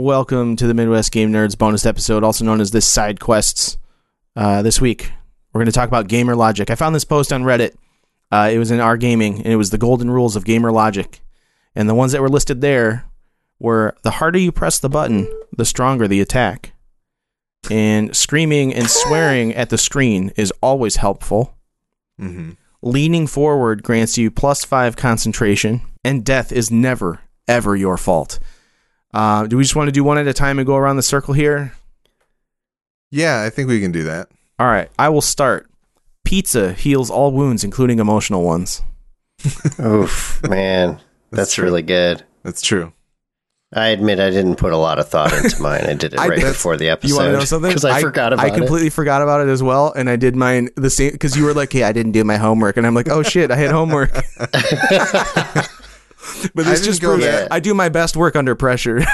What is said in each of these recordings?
Welcome to the Midwest Game Nerds bonus episode, also known as this side quests. Uh, this week, we're going to talk about gamer logic. I found this post on Reddit. Uh, it was in our gaming, and it was the golden rules of gamer logic. And the ones that were listed there were the harder you press the button, the stronger the attack. And screaming and swearing at the screen is always helpful. Mm-hmm. Leaning forward grants you plus five concentration, and death is never, ever your fault. Uh, do we just want to do one at a time and go around the circle here? Yeah, I think we can do that. All right, I will start. Pizza heals all wounds, including emotional ones. Oof, man, that's, true. really good. That's true. I admit I didn't put a lot of thought into mine. I did it right that's- before the episode. You want to know something? Because I, forgot about it. I completely forgot about it as well, and I did mine the same because you were like, "Hey, I didn't do my homework," and I'm like, "Oh shit, I had homework." but I this didn't just go proves that- I do my best work under pressure.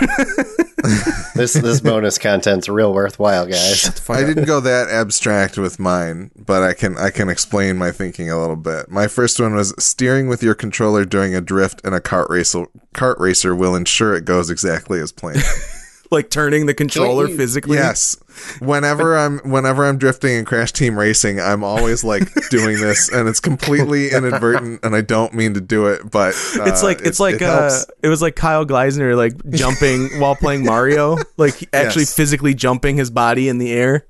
This this bonus content's real worthwhile, guys. I didn't go that abstract with mine, but I can I can explain my thinking a little bit. My first one was steering with your controller during a drift in a kart racer. Kart racer will ensure it goes exactly as planned. like turning the controller you- physically. yes. Whenever I'm whenever I'm drifting in Crash Team Racing, I'm always like doing this, and it's completely inadvertent, and I don't mean to do it, but uh, It's like it- it's like it uh, it was like Kyle Gleisner like jumping while playing Mario, like actually Yes. physically jumping his body in the air.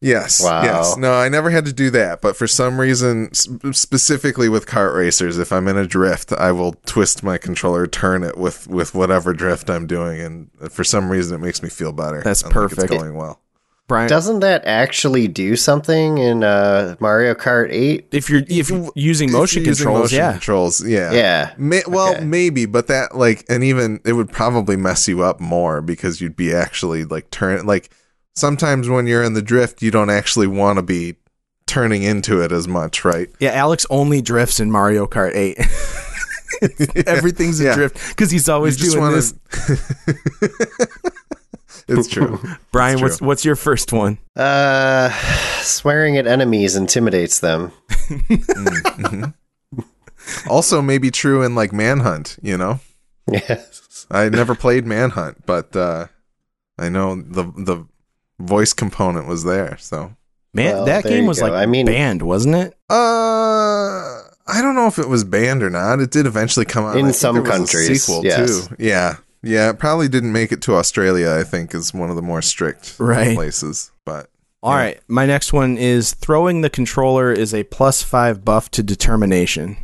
Yes. Wow. Yes. No, I never had to do that, but for some reason, s- specifically with kart racers, if I'm in a drift, I will twist my controller, turn it with with whatever drift I'm doing, and for some reason, it makes me feel better. That's I'm like perfect. it's going well. Brian, Doesn't that actually do something in uh, Mario Kart 8? if you're if you're using motion If you're using controls, motion yeah, controls, yeah, Yeah. May, well, Okay. maybe, but that like, and even it would probably mess you up more because you'd be actually like turn like sometimes when you're in the drift, you don't actually want to be turning into it as much, right? yeah. Alex only drifts in Mario Kart Eight. Everything's a Yeah. drift because he's always just doing wanna- this. it's true. Brian, It's what's true. what's your first one? Uh, swearing at enemies intimidates them. also maybe true in like Manhunt, you know? Yes. I never played Manhunt, but uh I know the the voice component was there, so Man, Well, that game was go. like I mean- banned, wasn't it? uh I don't know if it was banned or not. It did eventually come out. In I think some there was a countries, sequel yes. too. Yeah. Yeah, it probably didn't make it to Australia, I think is one of the more strict Right. places, but All Yeah. right, my next one is throwing the controller is a plus five buff to determination.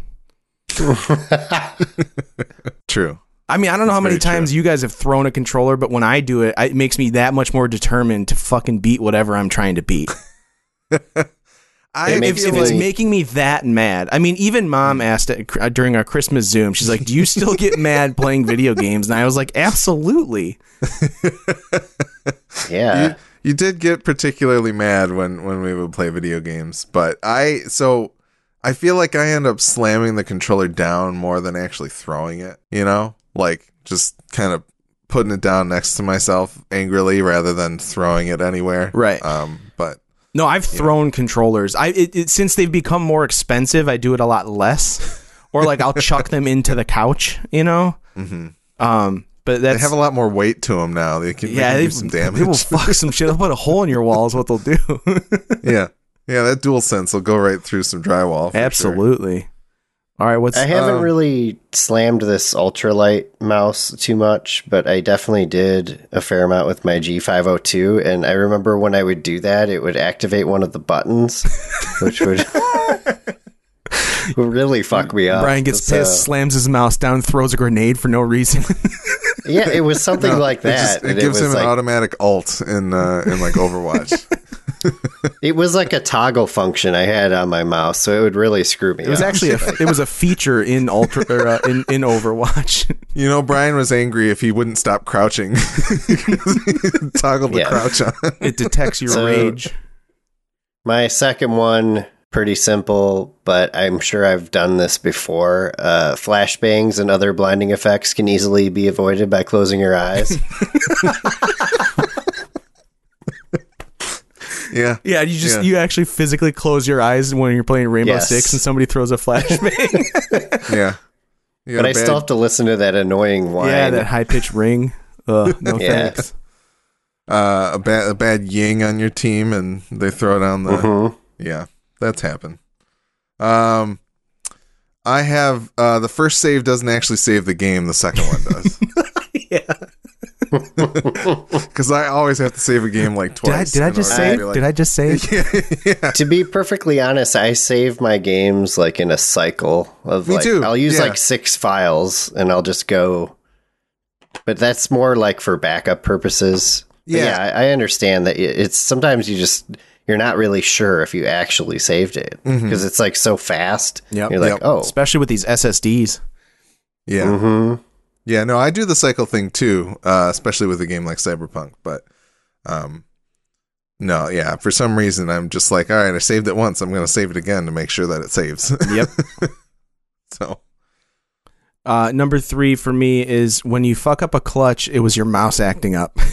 true. I mean, I don't know how many very true. times you guys have thrown a controller, but when I do it, it makes me that much more determined to fucking beat whatever I'm trying to beat. I if, makes if you it's making me that mad, I mean, even mom asked it during our Christmas Zoom. She's like, "Do you still get mad playing video games?" And I was like, "Absolutely." Yeah. you, you did get particularly mad when when we would play video games but i so i feel like i end up slamming the controller down more than actually throwing it you know like just kind of putting it down next to myself angrily rather than throwing it anywhere Right. um but No, I've thrown controllers. I it, it, since they've become more expensive, I do it a lot less. Or like I'll chuck them into the couch, you know. Um, but Mm-hmm. they have a lot more weight to them now they can, yeah, they can do some damage they will fuck some shit. They'll put a hole in your wall. Is what they'll do. yeah yeah that dual sense will go right through some drywall for sure. Absolutely. All right, what's I haven't Um, really slammed this ultralight mouse too much, but I definitely did a fair amount with my G502. And I remember when I would do that, it would activate one of the buttons, which would, would really fuck me up. Brian gets It's, pissed, uh, slams his mouse down, throws a grenade for no reason. yeah, it was something No, like it, that. just, it gives was him an automatic ult in uh, in like Overwatch. It was like a toggle function I had on my mouse, so it would really screw me It was up. actually a, it was a feature in Ultra or, uh, in in Overwatch. You know, Brian was angry if he wouldn't stop crouching. Toggle the Yeah. crouch on. It detects your So- rage. My second one, pretty simple, but I'm sure I've done this before. Uh, flashbangs and other blinding effects can easily be avoided by closing your eyes. Yeah. Yeah, you just Yeah. you actually physically close your eyes when you're playing Rainbow Yes. Six and somebody throws a flashbang. Yeah. You but I bad- still have to listen to that annoying whine. yeah, that high pitched ring. Uh, no Yeah. thanks. Uh, a bad a bad ying on your team, and they throw down the. Mhm. Yeah, that's happened. Um, I have uh, the first save doesn't actually save the game. The second one does. Because I always have to save a game like Did I, twice. did I just order to say? like- did I just say? yeah, To be perfectly honest, I save my games like in a cycle of Me like too, I'll use yeah. like six files and I'll just go. But that's more like for backup purposes. Yeah. yeah, I, I understand that it's sometimes you just you're not really sure if you actually saved it because it's like so fast. Yeah, You're like, Yep. oh, Especially with these SSDs. yeah, hmm yeah. No, I do the cycle thing too, uh, especially with a game like Cyberpunk. But, um, no, yeah. For some reason, I'm just like, all right, I saved it once. I'm going to save it again to make sure that it saves. Yep. so, Uh, number three for me is when you fuck up a clutch, it was your mouse acting up.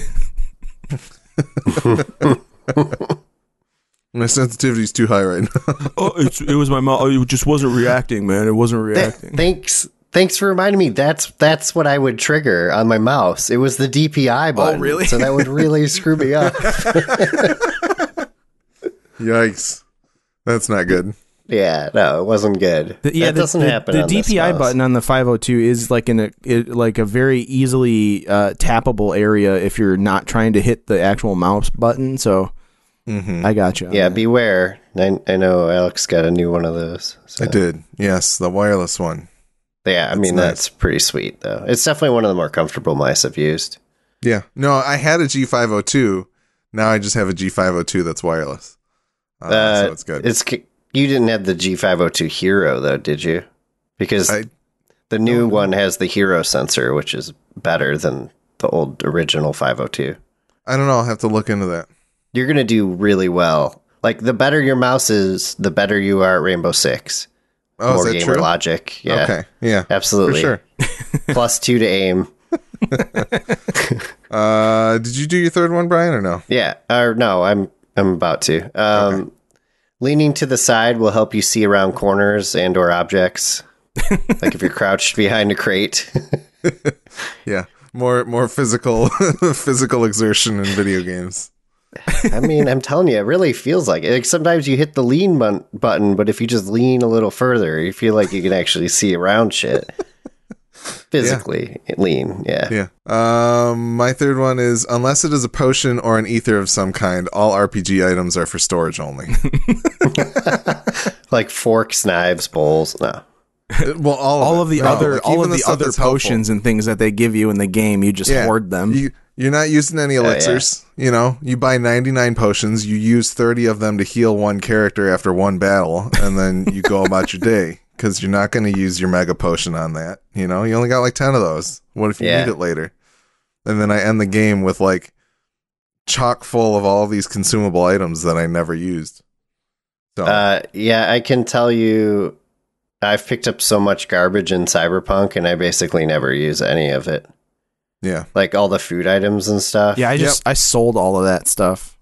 my sensitivity's too high right now. oh, it's, it was my mouse. Oh, It just wasn't reacting, man. It wasn't Th- thanks, thanks for reminding me. That's that's what I would trigger on my mouse. It was the DPI button. Oh, really? So that would really screw me up. Yikes. That's not good. Yeah, no, it wasn't good. The- yeah, that the, doesn't the, happen. The on this DPI mouse. button on the 502 is like in a it, like a very easily uh, tappable area if you're not trying to hit the actual mouse button. So hmm I got you. Yeah, that. beware. I, I know Alex got a new one of those. So. I did. Yes, the wireless one. Yeah, I mean nice. that's pretty sweet though. It's definitely one of the more comfortable mice I've used. Yeah. No, I had a G502. Now I just have a G502 that's wireless. Uh, Uh, so it's good. It's you didn't have the G502 Hero though, did you? Because I- the new one has the Hero sensor, which is better than the old original 502. I don't know. I'll have to look into that. You're gonna do really well. Like the better your mouse is, the better you are at Rainbow Six. Oh, More gamer true? logic. Yeah, Okay. Yeah. For absolutely. sure. Plus two to aim. Uh, did you do your third one, Brian, or no? Yeah, or no, I'm I'm about to. Um, Leaning to the side will help you see around corners and or objects. like if you're crouched behind a crate. Yeah. More more physical physical exertion in video games. I mean, I'm telling you, it really feels like it. Like sometimes you hit the lean bun- button, but if you just lean a little further, you feel like you can actually see around shit. Physically lean, yeah. Yeah. Um, my third one is unless it is a potion or an ether of some kind, all RPG items are for storage only. Like forks, knives, bowls. No. well, all of, all it. of the No, other like, all of the, stuff other that's helpful. potions and things that they give you in the game, you just Yeah. hoard them. You you're not using any yeah. elixirs. You know, you buy 99 potions, you use 30 of them to heal one character after one battle, and then you go about your day because you're not going to use your mega potion on that. You know, you only got like 10 of those. What if you Yeah. need it later? And then I end the game with like chock full of all these consumable items that I never used. So Uh, yeah, I can tell you, I've picked up so much garbage in Cyberpunk, and I basically never use any of it. Yeah, Like all the food items and stuff. yeah, I just I sold all of that stuff.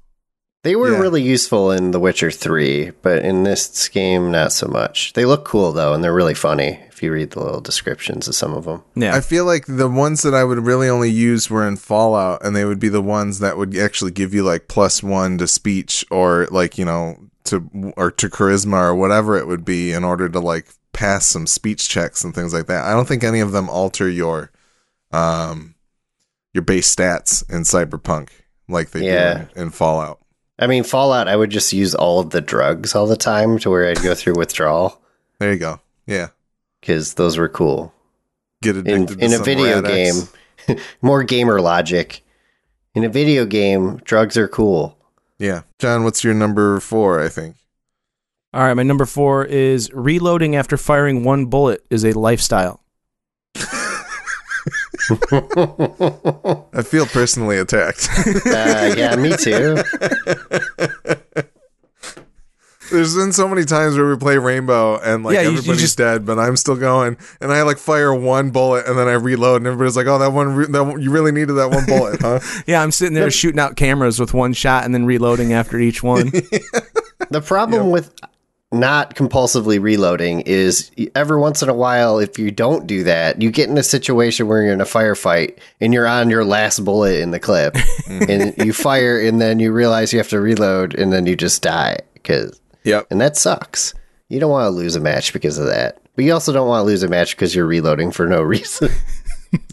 They were Yeah. really useful in The Witcher 3, but in this game, not so much. They look cool, though, and they're really funny if you read the little descriptions of some of them. Yeah, I feel like the ones that I would really only use were in Fallout, and they would be the ones that would actually give you like plus one to speech or like you know to or to charisma or whatever it would be in order to like pass some speech checks and things like that. I don't think any of them alter your um your base stats in Cyberpunk like they Yeah. do in, in Fallout. I mean, Fallout, I would just use all of the drugs all the time to where I'd go through withdrawal There you go. Yeah, because those were cool. get In, addicted to in a video Rad-X. game, more gamer logic. In a video game, drugs are cool. Yeah, John, what's your number four? I think. all right. My number four is reloading after firing one bullet is a lifestyle. I feel personally attacked. Uh, yeah, me too. There's been so many times where we play Rainbow and like Yeah, you- you everybody's just- dead, but I'm still going, and I like fire one bullet and then I reload, and everybody's like, "Oh, that one, re- that one, you really needed that one bullet, huh?" Yeah, I'm sitting there shooting out cameras with one shot and then reloading after each one. The problem with not compulsively reloading is every once in a while, if you don't do that, you get in a situation where you're in a firefight and you're on your last bullet in the clip and you fire and then you realize you have to reload and then you just die. Cause, Yep. and that sucks. You don't want to lose a match because of that. But you also don't want to lose a match because you're reloading for no reason.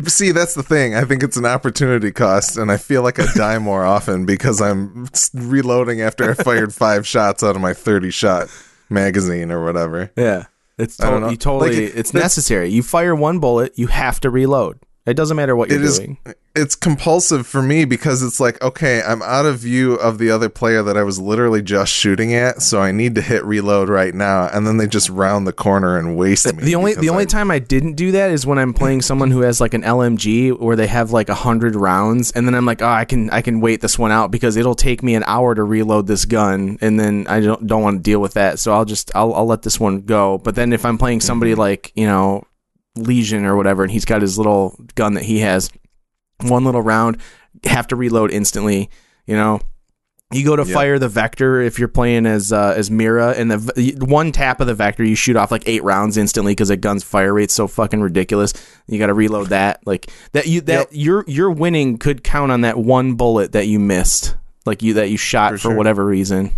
See, that's the thing. I think it's an opportunity cost, and I feel like I die more often because I'm reloading after I fired five shots out of my 30 shot magazine or whatever. Yeah. It's I don't to- know. you totally Like, it- it's that's- necessary. You fire one bullet, you have to reload. It doesn't matter what you're It is doing. it's compulsive for me because it's like, okay, I'm out of view of the other player that I was literally just shooting at, so I need to hit reload right now, and then they just round the corner and waste me. The only the only I- time I didn't do that is when I'm playing someone who has like an LMG where they have like a hundred rounds, and then I'm like, oh, I can I can wait this one out because it'll take me an hour to reload this gun, and then I don't don't want to deal with that, so I'll just I'll I'll let this one go. But then if I'm playing somebody Mm-hmm. like you know Legion or whatever, and he's got his little gun that he has, one little round, have to reload instantly. You know, you go to Yep. fire the vector if you're playing as uh, as Mira, and the one tap of the vector, you shoot off like eight rounds instantly because the gun's fire rate's so fucking ridiculous. You got to reload that. Like that, you that Yep. your your winning could count on that one bullet that you missed, like you that you shot for, For sure. whatever reason.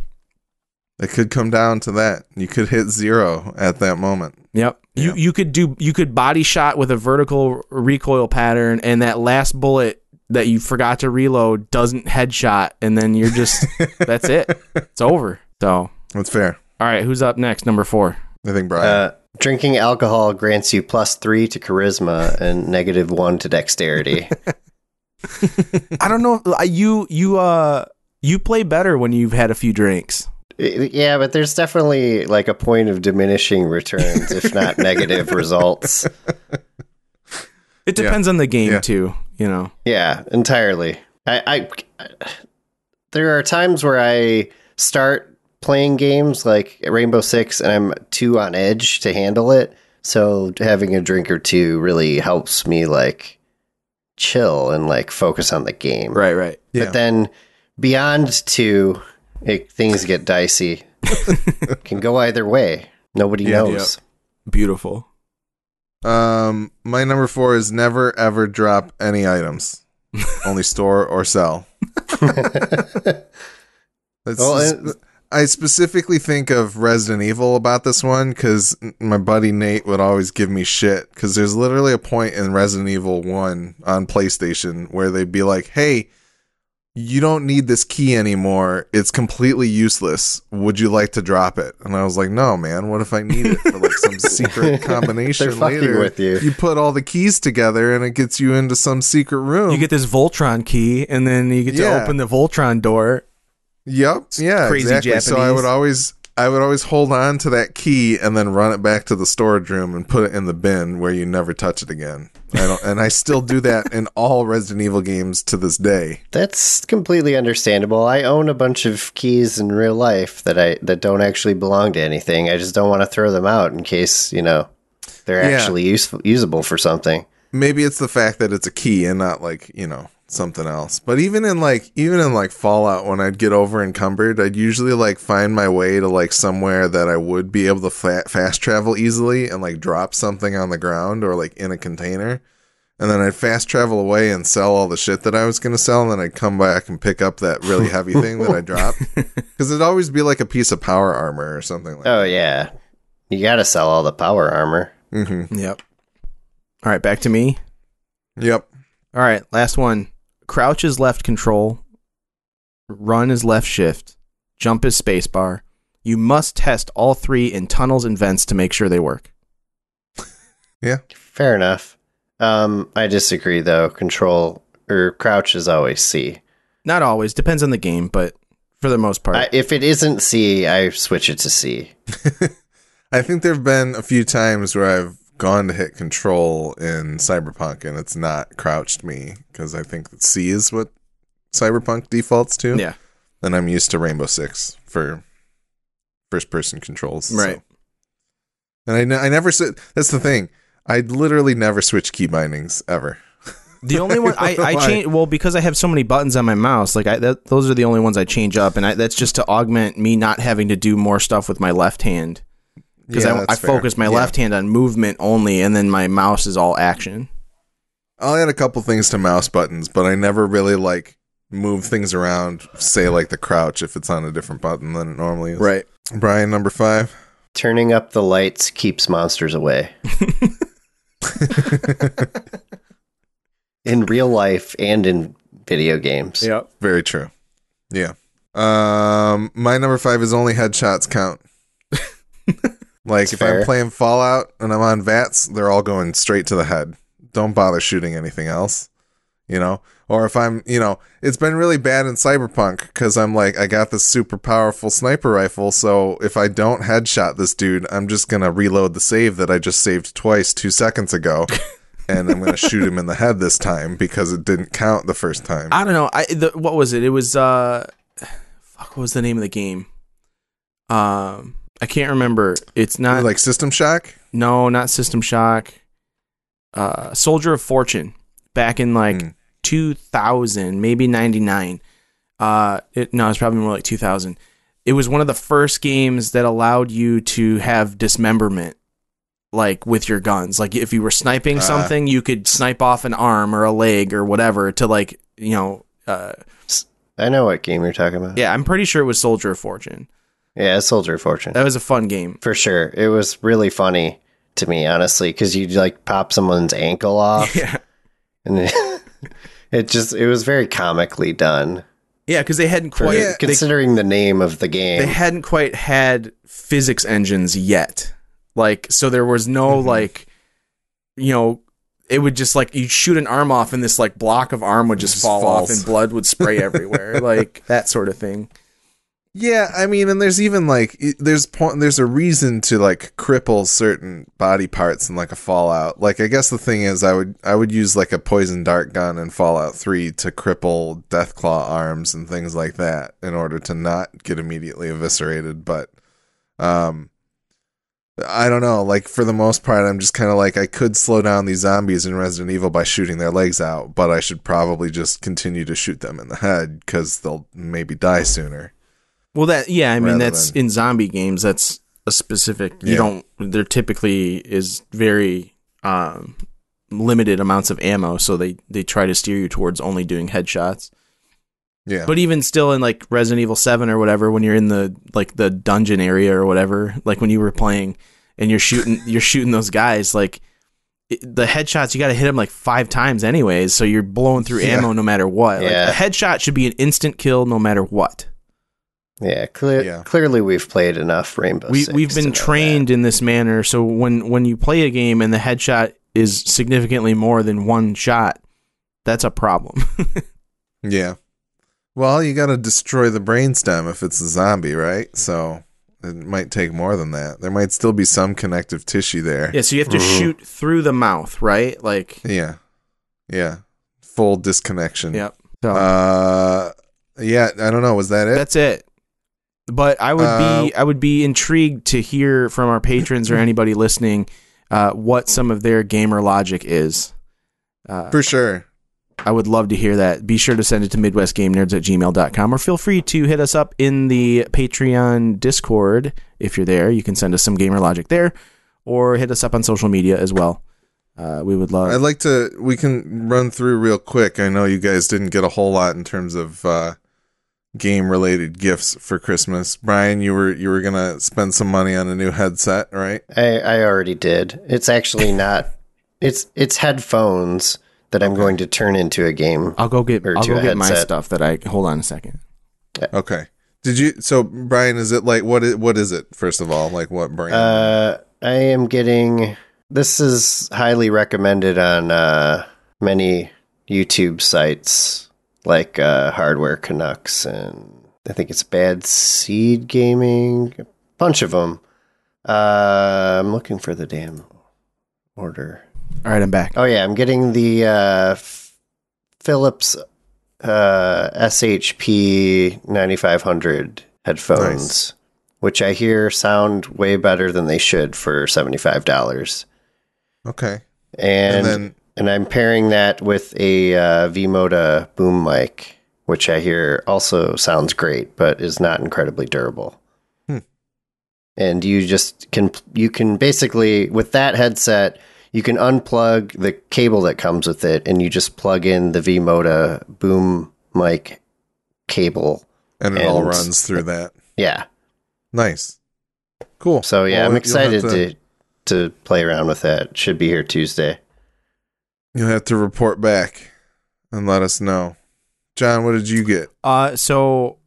It could come down to that. You could hit zero at that moment. Yep. You Yeah. you could do you could body shot with a vertical recoil pattern, and that last bullet that you forgot to reload doesn't headshot, and then you're just that's it. It's over. So, That's fair. all right, who's up next? Number four. I think Brian. Uh, drinking alcohol grants you plus three to charisma and negative one to dexterity. I don't know. uh, You you uh you play better when you've had a few drinks. Yeah, but there's definitely like a point of diminishing returns, if not negative results. It depends on the game Yeah. too. You know. Yeah, entirely. I, I there are times where I start playing games like Rainbow Six and I'm too on edge to handle it. So having a drink or two really helps me like chill and like focus on the game. Right. Right. yeah. But then beyond two, it, things get dicey. Can go either way. Nobody Yeah. knows. Beautiful. Um, my number four is never ever drop any items, only store or sell. That's Well, s- and- I specifically think of Resident Evil about this one because my buddy Nate would always give me shit because there's literally a point in Resident Evil One on PlayStation where they'd be like, "Hey." You don't need this key anymore. It's completely useless. Would you like to drop it? And I was like, "No, man. What if I need it for like some secret combination They're fucking later?" with you. you put all the keys together and it gets you into some secret room. You get this Voltron key, and then you get to open the Voltron door. yep, yeah, crazy exactly. So I would always, I would always hold on to that key and then run it back to the storage room and put it in the bin where you never touch it again. I don't, and I still do that in all Resident Evil games to this day. That's completely understandable. I own a bunch of keys in real life that I that don't actually belong to anything. I just don't want to throw them out in case, you know, they're Yeah. actually useful usable for something. Maybe it's the fact that it's a key and not like you know something else. But even in like even in like Fallout, when I'd get over encumbered, I'd usually like find my way to like somewhere that I would be able to fa- fast travel easily and like drop something on the ground or like in a container. And then I'd fast travel away and sell all the shit that I was going to sell. And then I'd come back and pick up that really heavy thing that I dropped. Because it'd always be like a piece of power armor or something like Oh yeah. You got to sell all the power armor. hmm Yep. All right, back to me. Yep. All right, last one. Crouch is left control. Run is left shift. Jump is spacebar. You must test all three in tunnels and vents to make sure they work. Yeah. Fair enough. Um I disagree though. Control or crouch is always C. Not always, depends on the game, but for the most part. I, if it isn't C, I switch it to C. I think there have been a few times where I've gone to hit control in Cyberpunk and it's not crouched me because I think that C is what Cyberpunk defaults to. yeah. And I'm used to Rainbow Six for first person controls. so. Right. And I, I never said that's the thing. I literally never switch key bindings ever. The only one I, I Why? change well because I have so many buttons on my mouse. Like I, that, those are the only ones I change up, and I, that's just to augment me not having to do more stuff with my left hand because Yeah, I, I focus my Yeah. left hand on movement only, and then my mouse is all action. I'll add a couple things to mouse buttons, but I never really like move things around. Say like the crouch if it's on a different button than it normally is. Right. Brian, number five. Turning up the lights keeps monsters away. in real life and in video games. Yep. Very true. Yeah. Um, my number five is only headshots count. like That's if fair. I'm playing Fallout and I'm on VATS, they're all going straight to the head. Don't bother shooting anything else. You know, or if I'm, you know, it's been really bad in Cyberpunk because I'm like, I got this super powerful sniper rifle, so if I don't headshot this dude, I'm just gonna reload the save that I just saved twice two seconds ago, and I'm gonna shoot him in the head this time because it didn't count the first time. I don't know. I the, what was it? It was uh, fuck. What was the name of the game? Um, I can't remember. It's not like System Shock. no, not System Shock. Uh, Soldier of Fortune, back in like Hmm. 2000, maybe 99. Uh, it, no, it's probably more like 2000. It was one of the first games that allowed you to have dismemberment, like with your guns. Like if you were sniping Ah. something, you could snipe off an arm or a leg or whatever to like you know. Uh, I know what game you're talking about. yeah, I'm pretty sure it was Soldier of Fortune. Yeah, Soldier of Fortune. That was a fun game. For sure. It was really funny to me, honestly, because you'd like pop someone's ankle off Yeah, and it, it just it was very comically done. yeah, because they hadn't For, quite they, considering the name of the game. they hadn't quite had physics engines yet. Like, so there was no Mhm. like, you know, it would just like you'd shoot an arm off and this like block of arm would just, Just fall falls. off and blood would spray everywhere, like that sort of thing. Yeah, I mean, and there's even like there's point there's a reason to like cripple certain body parts in like a Fallout. Like I guess the thing is, I would I would use like a poison dart gun in Fallout Three to cripple Deathclaw arms and things like that in order to not get immediately eviscerated. But um, I don't know. Like for the most part, I'm just kind of like I could slow down these zombies in Resident Evil by shooting their legs out, but I should probably just continue to shoot them in the head because they'll maybe die sooner. Well, that yeah, I mean that's than- in zombie games. That's a specific. You Yeah. don't. There typically is very um, limited amounts of ammo, so they they try to steer you towards only doing headshots. Yeah. But even still, in like Resident Evil Seven or whatever, when you're in the like the dungeon area or whatever, like when you were playing and you're shooting, you're shooting those guys, like it, the headshots, you got to hit them like five times anyways, so you're blowing through Yeah. ammo no matter what. Like, Yeah. a headshot should be an instant kill no matter what. Yeah, clear, Yeah. clearly we've played enough Rainbow we Six we've been know trained in this manner so when when you play a game and the headshot is significantly more than one shot that's a problem Yeah. Well, you got to destroy the brainstem if it's a zombie, right? So it might take more than that. There might still be some connective tissue there. yeah so you have to shoot through the mouth right like Yeah. Yeah. Full disconnection. yep so Uh yeah, I don't know, was that it? that's it but i would Uh, be i would be intrigued to hear from our patrons or anybody listening uh, what some of their gamer logic is uh, For sure. I would love to hear that. Be sure to send it to MidwestGameNerds at gmail.com or feel free to hit us up in the Patreon Discord. If you're there, you can send us some gamer logic there or hit us up on social media as well. Uh, we would love. I'd like to we can run through real quick. I know you guys didn't get a whole lot in terms of uh game related gifts for Christmas. Brian, you were you were going to spend some money on a new headset, right? I, I already did. It's actually not. It's it's headphones that I'm going to turn into a game. I'll go get. or I'll to go a get my stuff. That I hold on a second. Okay. Did you? So Brian, is it like what? Is, what is it? First of all, like what brand? Uh, I am getting. This is highly recommended on uh, many YouTube sites like uh, Hardware Canucks and I think it's Bad Seed Gaming. A bunch of them. Uh, I'm looking for the damn order. All right, I'm back. Oh yeah, I'm getting the uh, Philips uh, SHP 9500 headphones, Nice. which I hear sound way better than they should for seventy five dollars. okay. And, And then and I'm pairing that with a uh, V-Moda boom mic, which I hear also sounds great, but is not incredibly durable. Hmm. And you just can you can basically with that headset you can unplug the cable that comes with it, and you just plug in the V-Moda boom mic cable. And it all runs through that. Yeah. Nice. Cool. So yeah, Well, I'm excited have to to play around with that. Should be here Tuesday. You'll have to report back and let us know. John, what did you get? Uh, so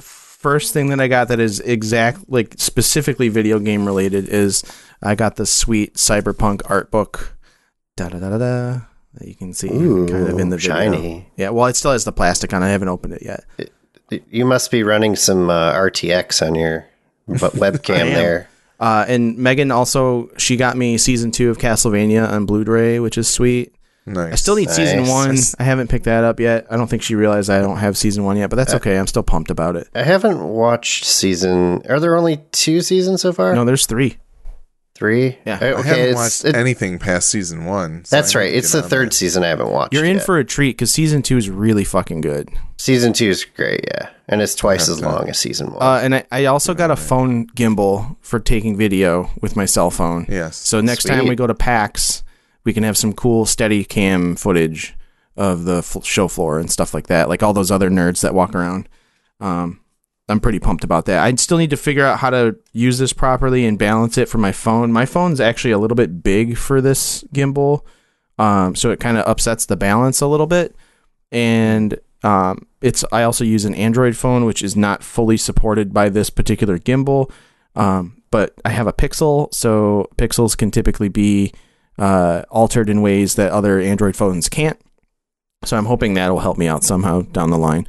first thing that I got that is exact, like specifically video game related, is I got the sweet Cyberpunk art book. Da da da da da. That you can see Ooh, kind of in the video. shiny. Yeah, well, it still has the plastic on. I haven't opened it yet. You must be running some uh, RTX on your bu- webcam am. there. Uh, and Megan also she got me season two of Castlevania on Blu-ray, which is sweet. Nice. I still need season Nice. one. I haven't picked that up yet. I don't think she realized I don't have season one yet, but that's okay. I'm still pumped about it. I haven't watched season. Are there only two seasons so far? No, there's three. Three. Yeah. Uh, I Okay. haven't watched it- anything past season one. so that's right. It's the third that. season I haven't watched. You're in yet. for a treat because season two is really fucking good. season two is great. Yeah, and it's twice as Okay. long as season one. Uh, and I, I also got a phone gimbal for taking video with my cell phone. Yes. So next time we go to PAX, we can have some cool steady cam footage of the f- show floor and stuff like that, like all those other nerds that walk around. Um, I'm pretty pumped about that. I still need to figure out how to use this properly and balance it for my phone. My phone's actually a little bit big for this gimbal, um, so it kind of upsets the balance a little bit. And um, it's I also use an Android phone, which is not fully supported by this particular gimbal. Um, but I have a Pixel, so Pixels can typically be uh, altered in ways that other Android phones can't. So I'm hoping that will help me out somehow down the line.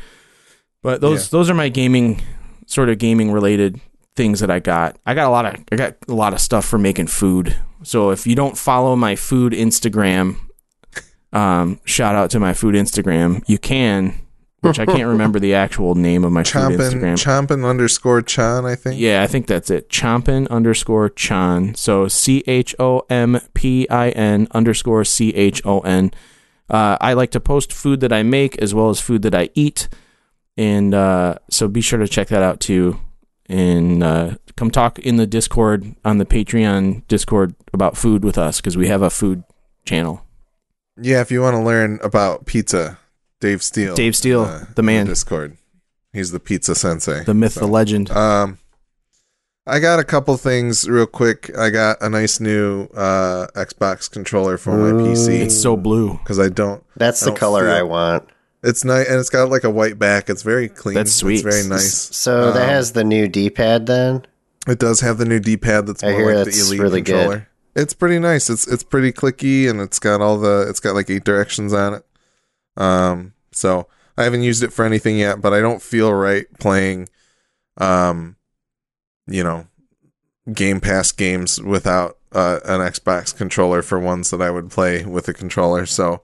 But those Yeah. those are my gaming sort of gaming related things that I got. I got a lot of I got a lot of stuff for making food. So if you don't follow my food Instagram, um, shout out to my food Instagram. You can, which I can't remember the actual name of my food Chompin, Instagram. chompin underscore chan, I think. Yeah, I think that's it. Chompin underscore Chan. So C H O M P I N underscore C H O N. Uh, I like to post food that I make as well as food that I eat. And uh, so be sure to check that out too. And uh, come talk in the Discord on the Patreon Discord about food with us because we have a food channel. Yeah, if you want to learn about pizza, Dave Steele. Dave Steele, uh, the man. in Discord. He's the pizza sensei. The myth, So, the legend. Um, I got a couple things real quick. I got a nice new uh, Xbox controller for my PC It's so blue. because I don't. That's I the don't color feel- I want. It's nice and it's got like a white back. It's very clean. That's sweet. It's very nice. So that Um, has the new D-pad then. It does have the new D-pad that's I more hear like that's the Elite really good. controller. It's pretty nice. It's it's pretty clicky and it's got all the it's got like eight directions on it. Um, so I haven't used it for anything yet, but I don't feel right playing, um, you know, Game Pass games without uh, an Xbox controller for ones that I would play with a controller. So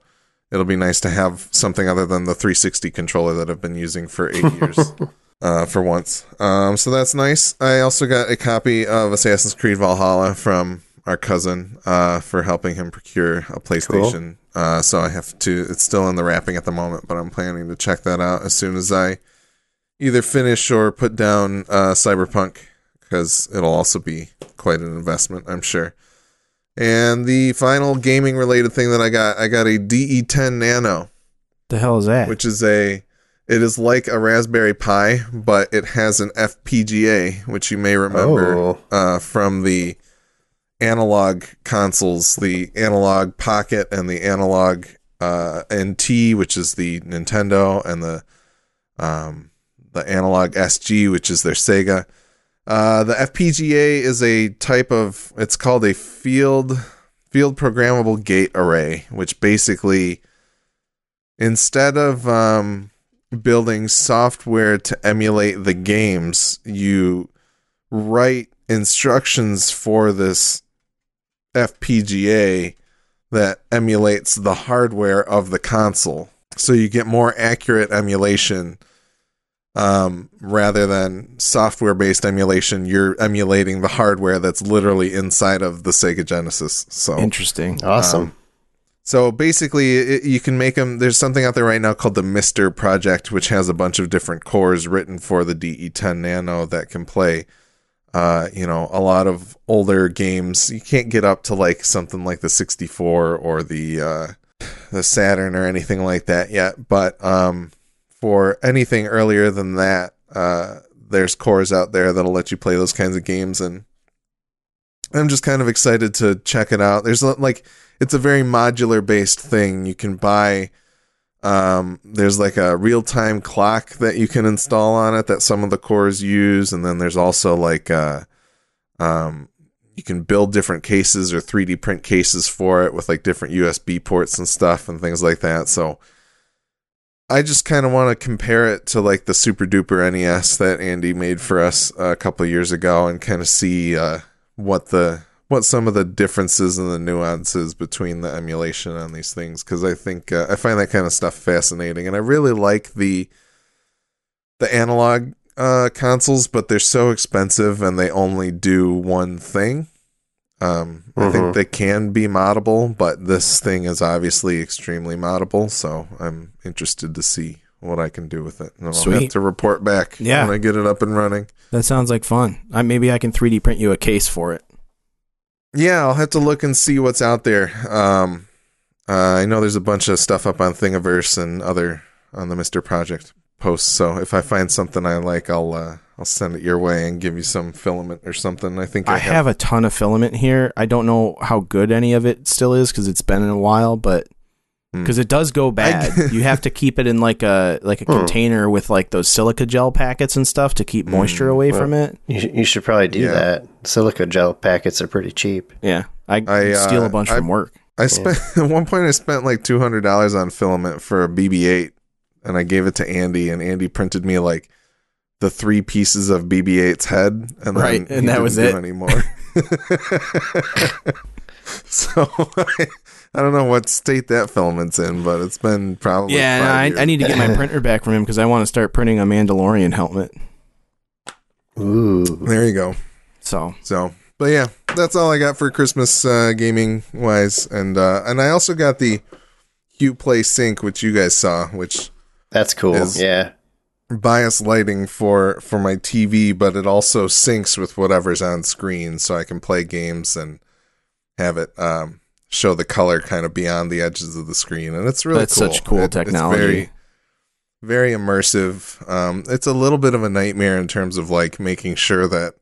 it'll be nice to have something other than the 360 controller that I've been using for eight years. Uh, for once, um, so that's nice. I also got a copy of Assassin's Creed Valhalla from our cousin uh, for helping him procure a PlayStation. Uh, so I have to. It's still in the wrapping at the moment, but I'm planning to check that out as soon as I either finish or put down uh, Cyberpunk because it'll also be quite an investment, I'm sure. And the final gaming related thing that I got, I got a DE10 Nano, The hell is that? which is a it is like a Raspberry Pi, but it has an FPGA, which you may remember Oh. uh, from the Analogue consoles, the Analogue Pocket and the Analogue uh, NT, which is the Nintendo, and the um, the Analogue SG, which is their Sega. Uh, the FPGA is a type of it's called a field field programmable gate array, which basically instead of um, building software to emulate the games, you write instructions for this FPGA that emulates the hardware of the console. So you get more accurate emulation um, rather than software based emulation. You're emulating the hardware that's literally inside of the Sega Genesis. So Interesting. Awesome. um, So basically, it, you can make them. There's something out there right now called the MiSTer Project, which has a bunch of different cores written for the DE10 Nano that can play. Uh, you know, a lot of older games. You can't get up to like something like the 64 or the uh, the Saturn or anything like that yet. But um, for anything earlier than that, uh, there's cores out there that'll let you play those kinds of games, and I'm just kind of excited to check it out. There's like it's a very modular based thing. You can buy um, there's like a real time clock that you can install on it that some of the cores use, and then there's also like uh, um, you can build different cases or 3D print cases for it with like different USB ports and stuff and things like that. So I just kind of want to compare it to like the super duper NES that Andy made for us a couple years ago and kind of see uh, what the what some of the differences and the nuances between the emulation on these things because I think uh, I find that kind of stuff fascinating, and I really like the the analog uh, consoles, but they're so expensive and they only do one thing. Um, I think they can be moddable, but this thing is obviously extremely moddable, so I'm interested to see what I can do with it. And I'll have Sweet. to report back Yeah. when I get it up and running. That sounds like fun. I, maybe I can 3D print you a case for it. Yeah, I'll have to look and see what's out there. Um, uh, I know there's a bunch of stuff up on Thingiverse and other on the MiSTer Project posts. So if I find something I like, I'll uh, I'll send it your way and give you some filament or something. I think I, I have a ton of filament here. I don't know how good any of it still is because it's been in a while, but Hmm. because it does go bad, you have to keep it in like a like a Hmm. container with like those silica gel packets and stuff to keep moisture Hmm. away well- from it. You, sh- you should probably do Yeah. that. Silica gel packets are pretty cheap. Yeah, I, I, uh, steal a bunch I- from work. I spent at one point I spent like two hundred dollars on filament for a BB-8, and I gave it to Andy, and Andy printed me like the three pieces of BB-8's head, and then Right, he and that didn't was it. anymore. so I, I don't know what state that filament's in, but it's been probably Yeah, five no, I. I need to get my printer back from him because I want to start printing a Mandalorian helmet. Ooh. There you go. So So, but yeah, that's all I got for Christmas uh, gaming wise, and uh, and I also got the Hue Play Sync, which you guys saw, which That's cool. Is- yeah. bias lighting for for my TV, but it also syncs with whatever's on screen, so I can play games and have it um, show the color kind of beyond the edges of the screen, and it's really That's cool. such cool It- technology. It's very very immersive. Um, it's a little bit of a nightmare in terms of like making sure that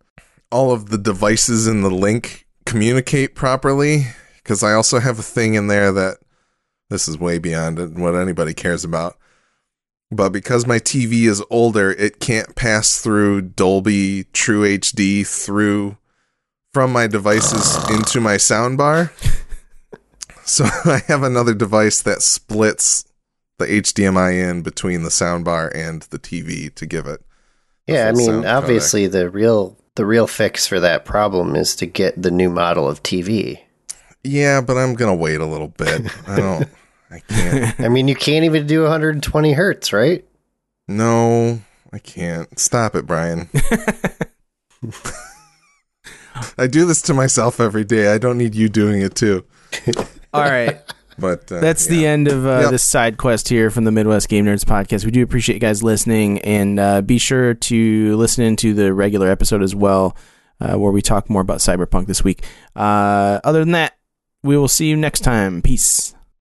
all of the devices in the link communicate properly. Because I also have a thing in there that this is way beyond what anybody cares about. But because my TV is older, it can't pass through Dolby True HD through from my devices into my soundbar. So I have another device that splits the HDMI in between the soundbar and the TV to give it. Yeah, I mean, sound codec. obviously the real the real fix for that problem is to get the new model of TV. Yeah, but I'm gonna wait a little bit. I don't. I can't. I mean, you can't even do 120 hertz, right? No, I can't. Stop it, Brian. I do this to myself every day. I don't need you doing it too. all right. But uh, That's the end of uh, Yep. this side quest here from the Midwest Game Nerds podcast. We do appreciate you guys listening, and uh, be sure to listen into the regular episode as well, uh, where we talk more about Cyberpunk this week. Uh, other than that, we will see you next time. Peace.